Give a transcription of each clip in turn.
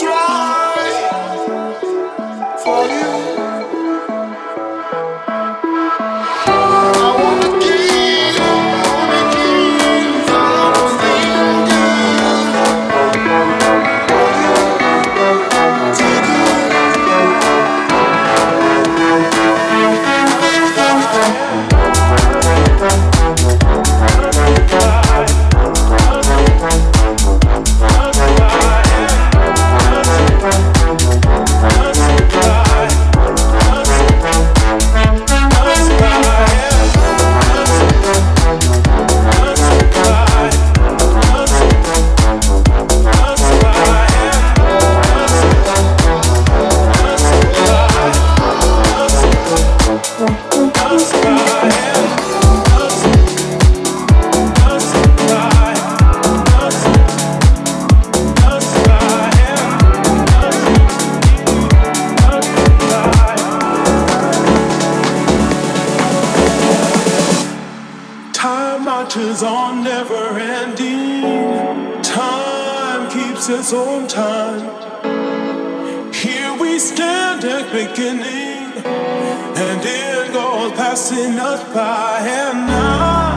try. his own time. Here we stand at beginning, and it goes passing us by. And I,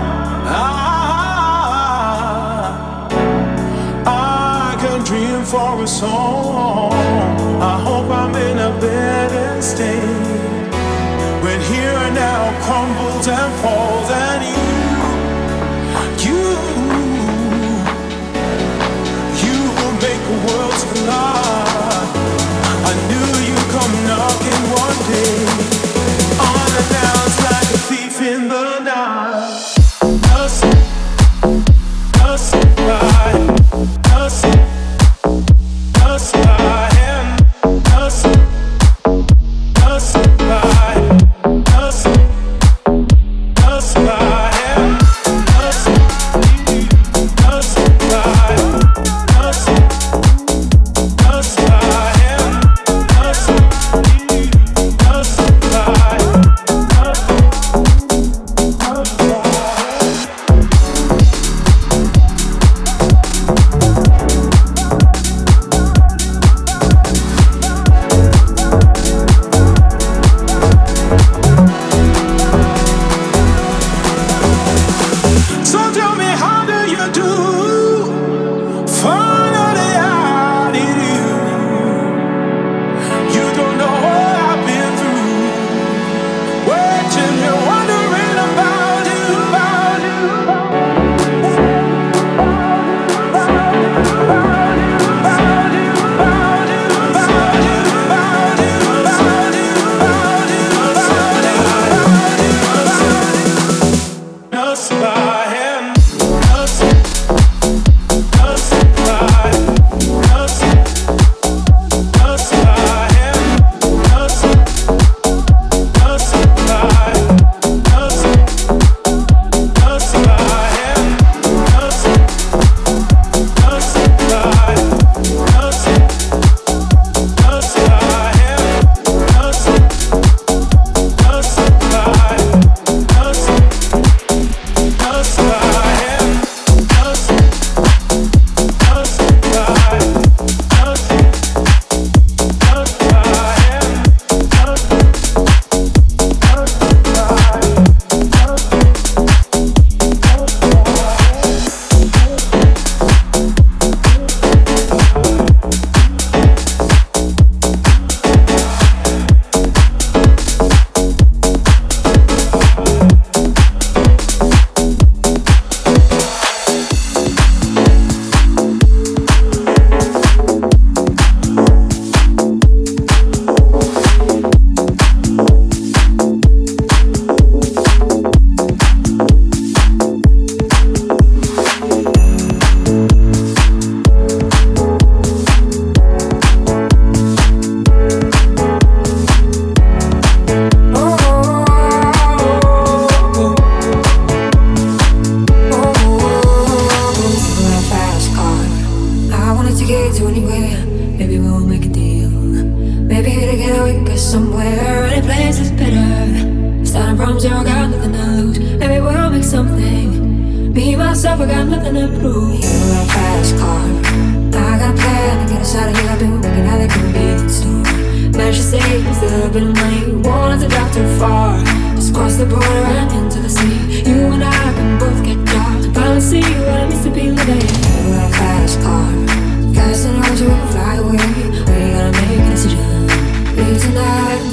I, I can dream for a song. I hope I'm in a better state when here and now crumbles and falls. heart. Far. Just cross the border and into the sea. You and I can both get jobs. Finally see what it means to be living. Got a fast car. Fast enough to fly away. We gotta make a decision. Leave tonight,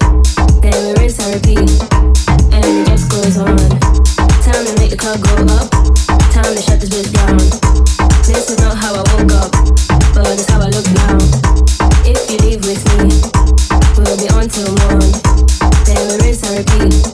Be on till morn. Rinse and repeat,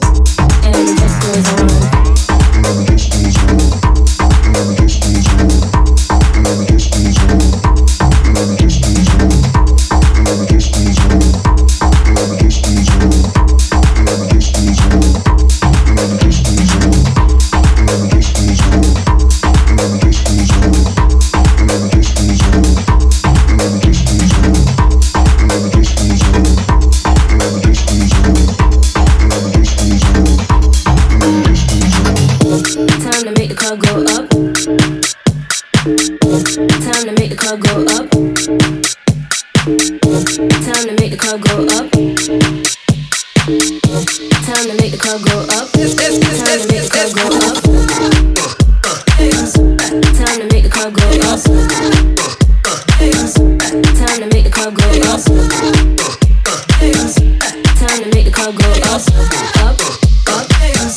up, up, up,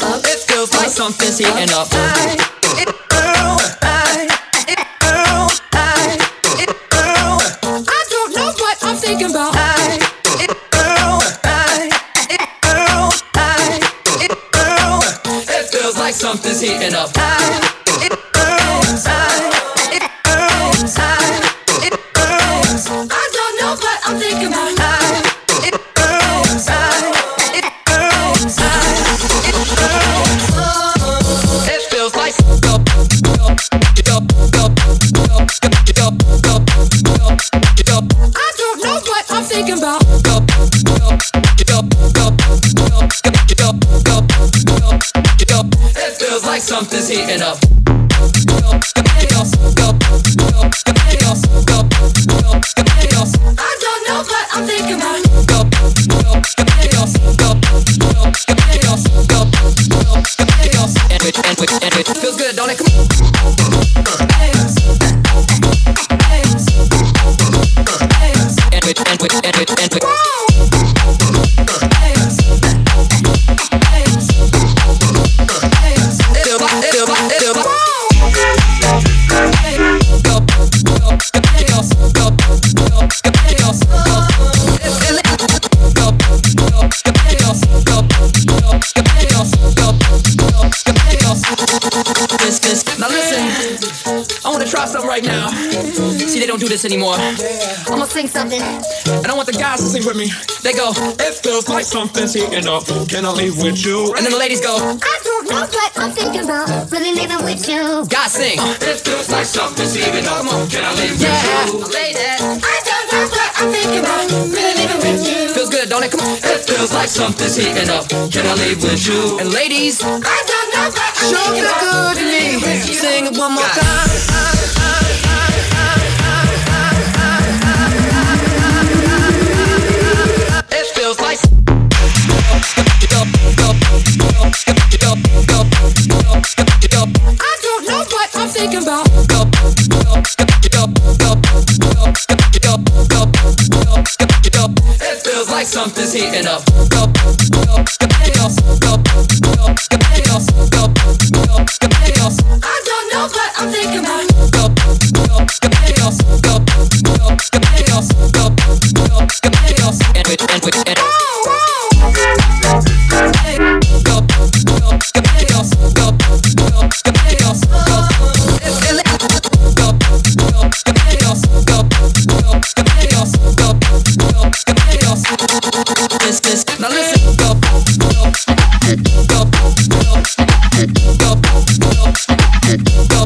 up. It feels like something's heating up. Thinking about I something's heating up. This anymore. I'm gonna sing something. And I want the guys to sing with me. They go, It feels like something's heating up. Can I leave with you? And then the ladies go, I don't know what I'm thinking about. Really living with you. Guys sing. It feels like something's heating up. Can I leave Yeah, with you? ladies. I don't know what I'm thinking about. Really living with you. Feels good, don't it? Come on. It feels like something's heating up. Can I leave with you? And ladies, I don't know what I'm Sure thinking feel about. good to me. Sing it one more God. time. Heating up.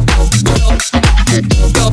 go, go, go, go.